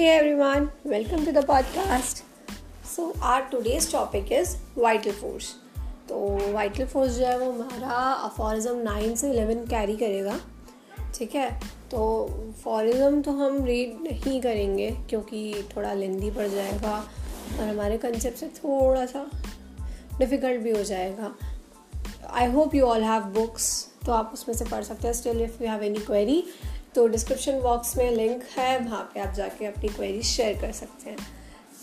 Hey everyone, welcome to the podcast. So our today's topic is vital force. तो vital force जो है वो हमारा अफॉरिज्म नाइन से इलेवन कैरी करेगा ठीक है तो फॉरिज्म तो हम रीड नहीं करेंगे क्योंकि थोड़ा लेंदी पड़ जाएगा और हमारे कंसेप्ट से थोड़ा सा डिफ़िकल्ट भी हो जाएगा I hope you all have books तो आप उसमें से पढ़ सकते हैं still if you have any query तो डिस्क्रिप्शन बॉक्स में लिंक है, वहाँ पे आप जाके अपनी क्वेरी शेयर कर सकते हैं।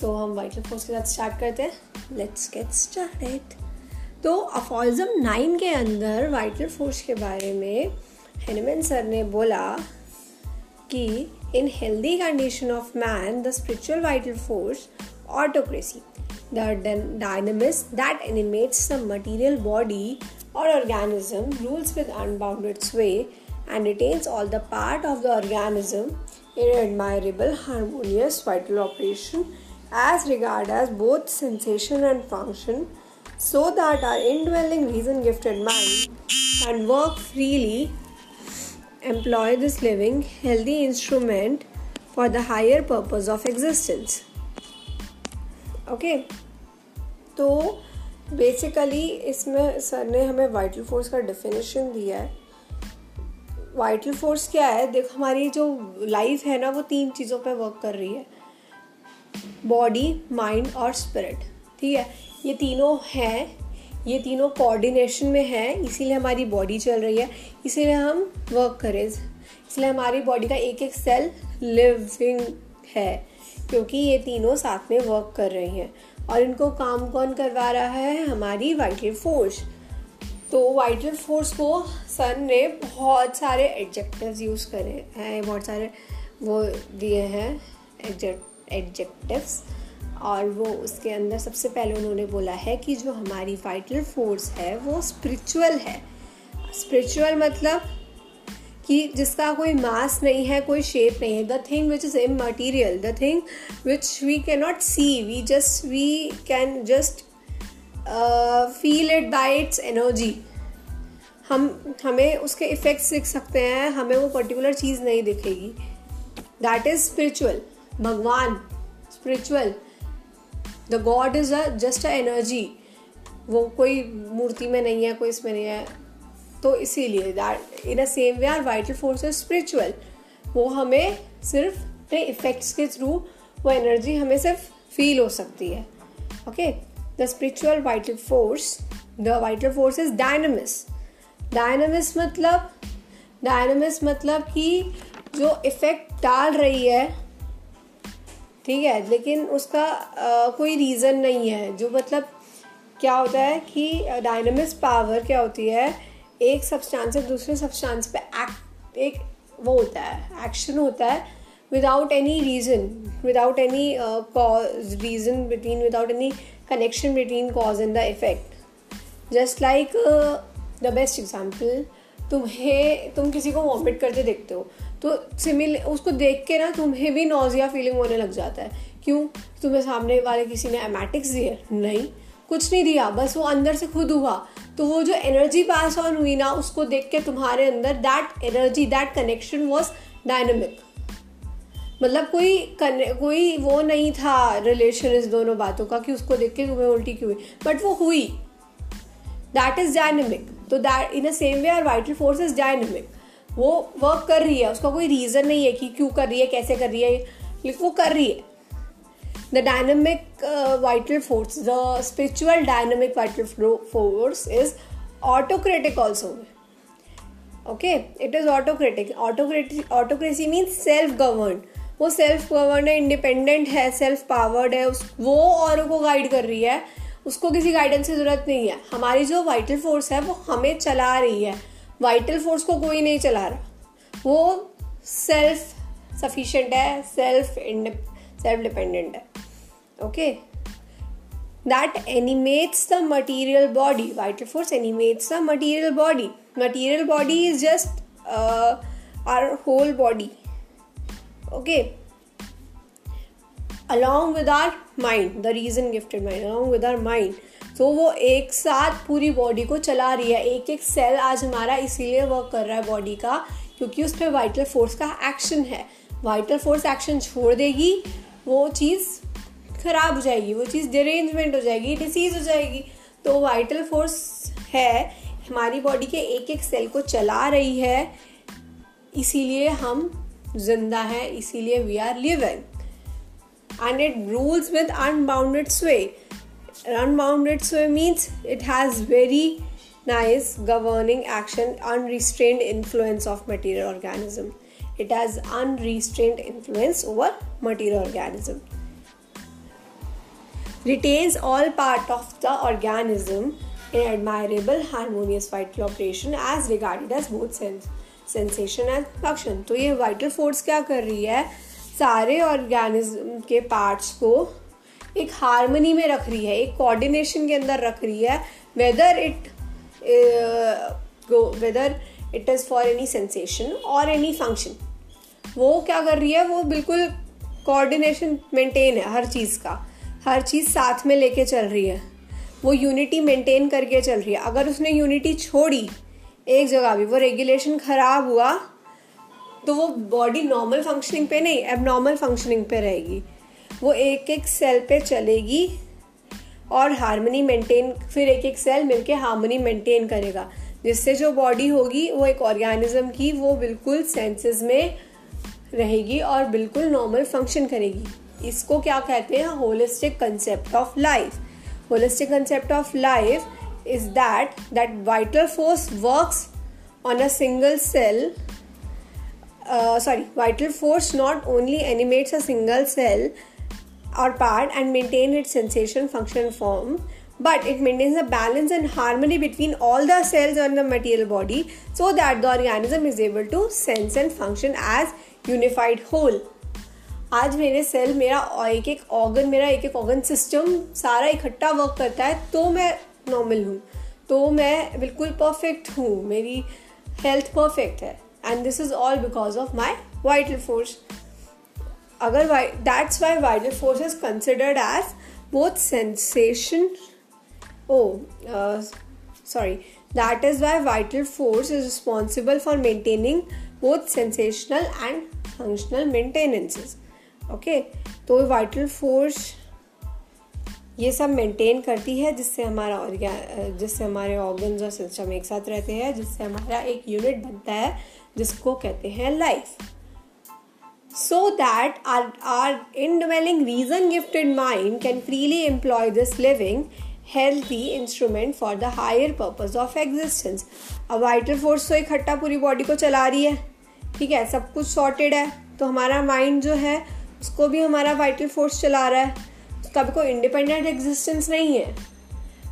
तो हम वाइटल फोर्स के साथ स्टार्ट करते हैं। लेट्स गेट स्टार्टेड तो अफॉल्जम नाइन के अंदर वाइटल फोर्स के बारे में हेनमैन सर ने बोला कि in healthy condition of man the spiritual vital force autocracy the dynamis that animates the material body और organism rules with unbounded sway and retains all the part of the organism in admirable harmonious vital operation as regard as both sensation and function so that our indwelling reason gifted mind can work freely employ this living healthy instrument for the higher purpose of existence okay तो basically इसमें sir ने हमें vital force का definition दिया है vital force क्या है? देखो, हमारी जो लाइफ है ना, वो तीन चीज़ों पे वर्क कर रही है। बॉडी माइंड और स्पिरिट ठीक है? ये तीनों हैं, ये तीनों कोऑर्डिनेशन में है, इसीलिए हमारी बॉडी चल रही है। इसीलिए हम वर्क करें। इसलिए हमारी बॉडी का एक एक सेल लिविंग है, क्योंकि ये तीनों साथ में वर्क कर रही हैं। और इनको काम कौन करवा रहा है? हमारी वाइटल फोर्स तो वाइटल फोर्स को सन ने बहुत सारे एडजेक्टिव्स यूज़ करे हैं, बहुत सारे वो दिए हैं एडजेक्टिव्स और वो उसके अंदर सबसे पहले उन्होंने बोला है कि जो हमारी वाइटल फोर्स है, वो स्पिरिचुअल है। स्पिरिचुअल मतलब कि जिसका कोई मास नहीं है, कोई शेप नहीं है। The thing which is immaterial the thing which we can not see we just we can just feel it by its energy हम, हमें उसके इफ़ेक्ट्स दिख सकते हैं, हमें वो पर्टिकुलर चीज़ नहीं दिखेगी। दैट इज़ स्पिरिचुअल भगवान spiritual the God is a just a energy वो कोई मूर्ति में नहीं है, कोई इसमें नहीं है। तो इसीलिए that in a same way our vital force spiritual वो हमें सिर्फ़ अपने इफेक्ट्स के थ्रू वो एनर्जी हमें सिर्फ़ फील हो सकती है। Okay the spiritual vital force the vital force is dynamis dynamis मतलब डायनमिस मतलब कि जो इफ़ेक्ट डाल रही है ठीक है लेकिन उसका आ, कोई रीज़न नहीं है जो मतलब क्या होता है कि डायनमिस पावर क्या होती है एक सब्सटेंस से दूसरे सब्सटेंस पे एक्ट एक वो होता है एक्शन होता है without any reason without any cause reason between without any connection between cause and the effect just like the best example तुम्हें, तुम किसी को वॉमिट करते देखते हो तो सिमिल उसको देख के ना तुम्हें भी नोजिया फीलिंग होने लग जाता है। क्यों? तुम्हें सामने वाले किसी ने एमेटिक्स दिए नहीं। कुछ नहीं दिया, बस वो अंदर से खुद हुआ। तो वो जो एनर्जी पास ऑन हुई ना, उसको देख के तुम्हारे अंदर that energy that connection was dynamic मतलब कोई कोई वो नहीं था रिलेशन इस दोनों बातों का कि उसको देख के तुम्हें उल्टी क्यों हुई। बट वो हुई। दैट इज़ डायनेमिक तो that in a same way our vital force is dynamic वो वर्क कर रही है, उसका कोई रीज़न नहीं है कि क्यों कर रही है, कैसे कर रही है लेकिन वो कर रही है। The dynamic vital force the spiritual dynamic vital force is autocratic also okay it is autocratic autocratic autocracy means self govern वो सेल्फ गवर्न है इंडिपेंडेंट है सेल्फ पावर्ड है, उस वो औरों को गाइड कर रही है। उसको किसी गाइडेंस की ज़रूरत नहीं है। हमारी जो वाइटल फोर्स है, वो हमें चला रही है। वाइटल फोर्स को कोई नहीं चला रहा। वो सेल्फ सफिशेंट है सेल्फ सेल्फ डिपेंडेंट है okay that animates the material body vital force animates the material body material body is just our whole body okay along with our mind the reason gifted mind along with our mind तो वो एक साथ पूरी body को चला रही है। एक एक सेल आज हमारा इसीलिए वर्क कर रहा है बॉडी का, क्योंकि उस पर वाइटल फोर्स का एक्शन है। वाइटल फोर्स एक्शन छोड़ देगी, वो चीज़ खराब हो जाएगी, वो चीज़ डिरेंजमेंट हो जाएगी डिसीज हो जाएगी। तो वाइटल फोर्स है, हमारी बॉडी के एक एक सेल को चला रही है, इसीलिए हम ज़िंदा हैं, इसीलिए we are living and it rules with unbounded sway unbounded sway means it has very nice governing action unrestrained influence of material organism it has unrestrained influence over material organism retains all part of the organism in admirable harmonious vital operation as regarded as both sense sensation and function तो ये vital force क्या कर रही है सारे organism के parts को एक हारमोनी में रख रही है, एक कोऑर्डिनेशन के अंदर रख रही है whether it whether it is for any sensation और एनी फ़ंक्शन वो क्या कर रही है? वो बिल्कुल कोऑर्डिनेशन मेंटेन है हर चीज़ का। हर चीज़ साथ में लेके चल रही है। वो यूनिटी मेंटेन करके चल रही है। अगर उसने यूनिटी छोड़ी एक जगह भी, वो रेगुलेशन ख़राब हुआ तो वो बॉडी नॉर्मल फंक्शनिंग पे नहीं एब नॉर्मल फंक्शनिंग पे रहेगी। वो एक एक सेल पे चलेगी और हारमोनी मेंटेन फिर एक एक सेल मिलके हारमोनी मेंटेन करेगा। जिससे जो बॉडी होगी, वो एक ऑर्गेनिज्म की, वो बिल्कुल सेंसेस में रहेगी और बिल्कुल नॉर्मल फ़ंक्शन करेगी। इसको क्या कहते हैं? Holistic concept of life holistic concept of life is that that vital force works on a single cell sorry vital force not only animates a single cell or part and maintain its sensation, function, form. But it maintains a balance and harmony between all the cells on the material body so that the organism is able to sense and function as unified whole. आज मेरे cell मेरा एक एक organ मेरा एक एक organ system सारा इकट्ठा वर्क करता है तो मैं नॉर्मल हूँ तो मैं बिल्कुल परफेक्ट हूँ मेरी हेल्थ परफेक्ट है and this is all because of my vital force अगर that's why vital force is considered as both sensation oh sorry that is why vital force is responsible for maintaining both sensational and functional maintenances okay तो vital force ये सब maintain करती है जिससे हमारा जिससे हमारे ऑर्गन्स और सिस्टम एक साथ रहते हैं, जिससे हमारा एक यूनिट बनता है जिसको कहते हैं life so that our, our indwelling reason gifted mind can freely employ this living healthy instrument for the higher purpose of existence अब वाइटल फोर्स तो इकट्ठा पूरी बॉडी को चला रही है। ठीक है सब कुछ सॉर्टेड है। तो हमारा माइंड जो है उसको भी हमारा वाइटल फोर्स चला रहा है। उसका भी कोई इंडिपेंडेंट एग्जिस्टेंस नहीं है।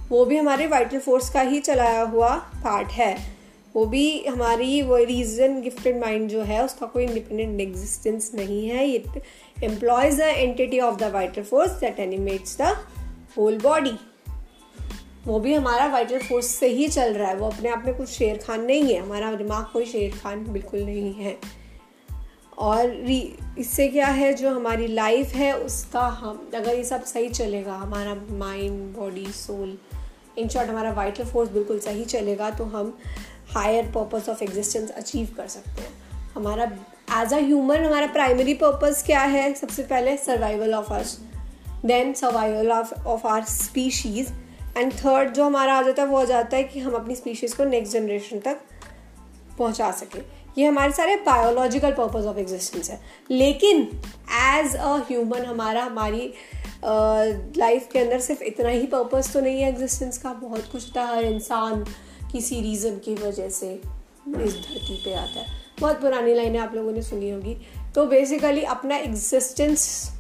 वो भी हमारे वाइटल फोर्स का ही चलाया हुआ पार्ट है। वो भी हमारी वो रीजन गिफ्टेड माइंड जो है, उसका कोई इंडिपेंडेंट एग्जिस्टेंस नहीं है। It employs the entity of the vital force that animates the whole body वो भी हमारा वाइटल फोर्स से ही चल रहा है। वो अपने आप में कुछ शेर खान नहीं है। हमारा दिमाग कोई शेर खान बिल्कुल नहीं है। और इससे क्या है, जो हमारी लाइफ है, उसका हम, अगर ये सब सही चलेगा, हमारा mind body soul in short हमारा वाइटल फोर्स बिल्कुल सही चलेगा तो हम higher purpose of existence achieve कर सकते हैं। हमारा एज अ ह्यूमन हमारा प्राइमरी पर्पज क्या है? सबसे पहले survival of our then survival of of our species and third जो हमारा आ जाता है, वो आ जाता है कि हम अपनी स्पीशीज़ को नेक्स्ट जनरेशन तक पहुँचा सकें। ये हमारे सारे बायोलॉजिकल पर्पज ऑफ़ एग्जिस्टेंस है। लेकिन एज अ ह्यूमन हमारा, हमारी लाइफ के अंदर सिर्फ़ इतना ही पर्पज तो नहीं है एग्जिस्टेंस का, बहुत कुछ था हर इंसान किसी रीज़न की वजह से इस धरती पे आता है। बहुत पुरानी लाइनें आप लोगों ने सुनी होगी। तो बेसिकली अपना एग्जिस्टेंस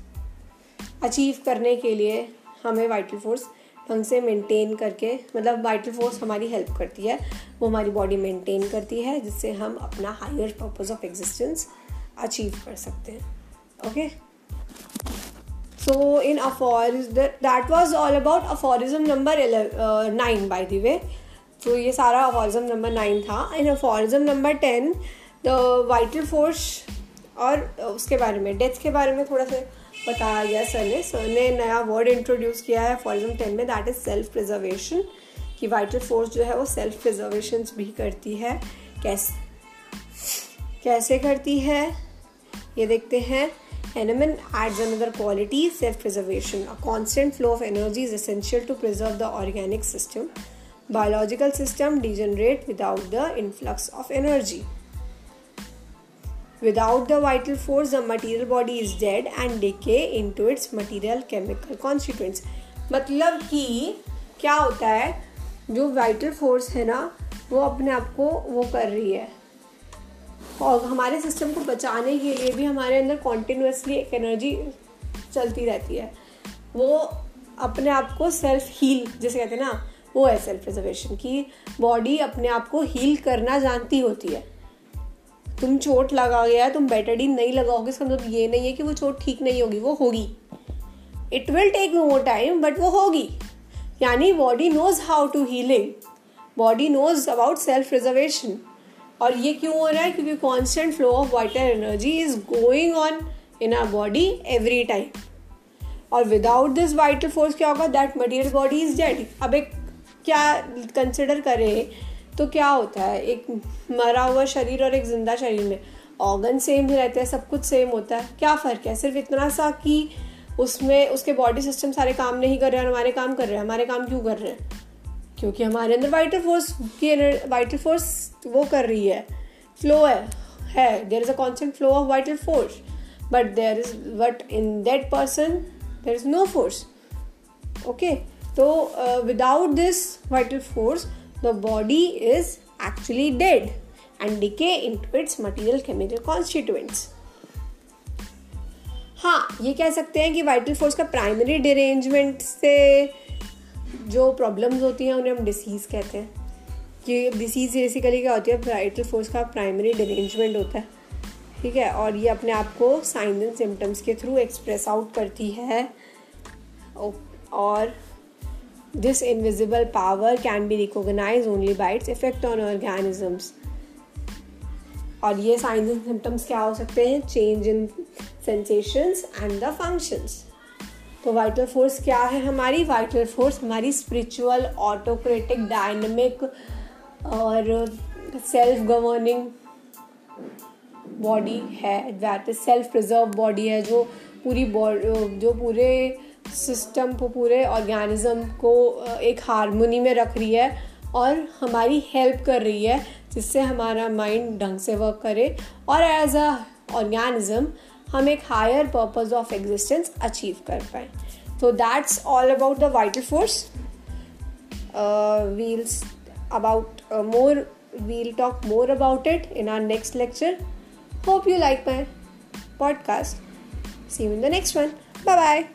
अचीव करने के लिए हमें वाइटल फोर्स ढंग से मेंटेन करके मतलब वाइटल फोर्स हमारी हेल्प करती है, वो हमारी बॉडी मेंटेन करती है, जिससे हम अपना higher purpose of existence achieve कर सकते हैं। Okay so in aphorism that was all about aphorism number nine by the way तो ये सारा अफॉरिज्म नंबर नाइन था. In aphorism number ten the vital force और उसके बारे में डेथ के बारे में थोड़ा सा बताया गया सर ने सर ने नया वर्ड इंट्रोड्यूस किया है फॉरिज्म टेन में. दैट इज़ सेल्फ प्रिजर्वेशन कि वाइटल फोर्स जो है वो सेल्फ प्रिजर्वेशन भी करती है. कैसे कैसे करती है? ये देखते हैं. Hahnemann adds another quality self preservation. A constant flow of energy is essential to preserve the organic system. Biological system degenerate without the influx of energy. Without the vital force, the material body is dead and decay into its material chemical constituents. मतलब कि क्या होता है जो vital force है ना वो अपने आप को वो कर रही है और हमारे सिस्टम को बचाने के लिए भी हमारे अंदर कॉन्टिन्यूसली एक एनर्जी चलती रहती है। वो अपने आप को सेल्फ हील जैसे कहते हैं ना, वो है सेल्फ प्रिजर्वेशन की बॉडी अपने आप को हील करना जानती होती है। तुम चोट लगा गया तुम बेटाडीन नहीं लगाओगे, इसका मतलब ये नहीं है कि वो चोट ठीक नहीं होगी, वो होगी। It will take more time but वो होगी। यानी body knows how to healing body knows about self preservation और ये क्यों हो रहा है? क्योंकि constant flow of vital energy is going on in our body every time और विदाउट दिस वाइटल फोर्स क्या होगा? That material body is dead अब एक क्या कंसिडर करें तो क्या होता है? एक मरा हुआ शरीर और एक ज़िंदा शरीर में ऑर्गन सेम ही रहते हैं, सब कुछ सेम होता है। क्या फ़र्क है? सिर्फ़ इतना सा कि उसमें, उसके बॉडी सिस्टम सारे काम नहीं कर रहे और हमारे काम कर रहे हैं। हमारे काम क्यों कर रहे हैं? क्योंकि हमारे अंदर वाइटल फोर्स की वाइटल फोर्स वो कर रही है। फ्लो है है। There is a constant flow of vital force but there is but in that person there is no force okay तो without this vital force the body is actually dead and decay into its material chemical constituents. हाँ ये कह सकते हैं कि vital force का primary derangement से जो प्रॉब्लम्स होती हैं, उन्हें हम डिसीज़ कहते हैं। कि डिसीज़ बेसिकली क्या होती है वाइटल फोर्स का प्राइमरी डिरेंजमेंट होता है। ठीक है? और ये अपने आप को साइन एंड सिम्टम्स के थ्रू एक्सप्रेस आउट करती है। और this invisible power can be recognise only by its effect on organisms. और ये साइंस एंड सिम्टम्स क्या हो सकते हैं? Change in sensations and the functions तो वाइटल फोर्स क्या है हमारी? वाइटल फोर्स हमारी स्पिरिचुअल ऑटोक्रेटिक डायनमिक और सेल्फ गवर्निंग बॉडी है। That is self preserve body है जो पूरी जो पूरे सिस्टम को, पूरे ऑर्गेनिज्म को एक हारमोनी में रख रही है और हमारी हेल्प कर रही है जिससे हमारा माइंड ढंग से वर्क करे। और एज अ ऑर्गेनिज्म हम एक higher purpose of existence achieve कर पाए। तो that's all about the vital force we'll about more we'll talk more about it in our next lecture hope you like my podcast see you in the next one bye bye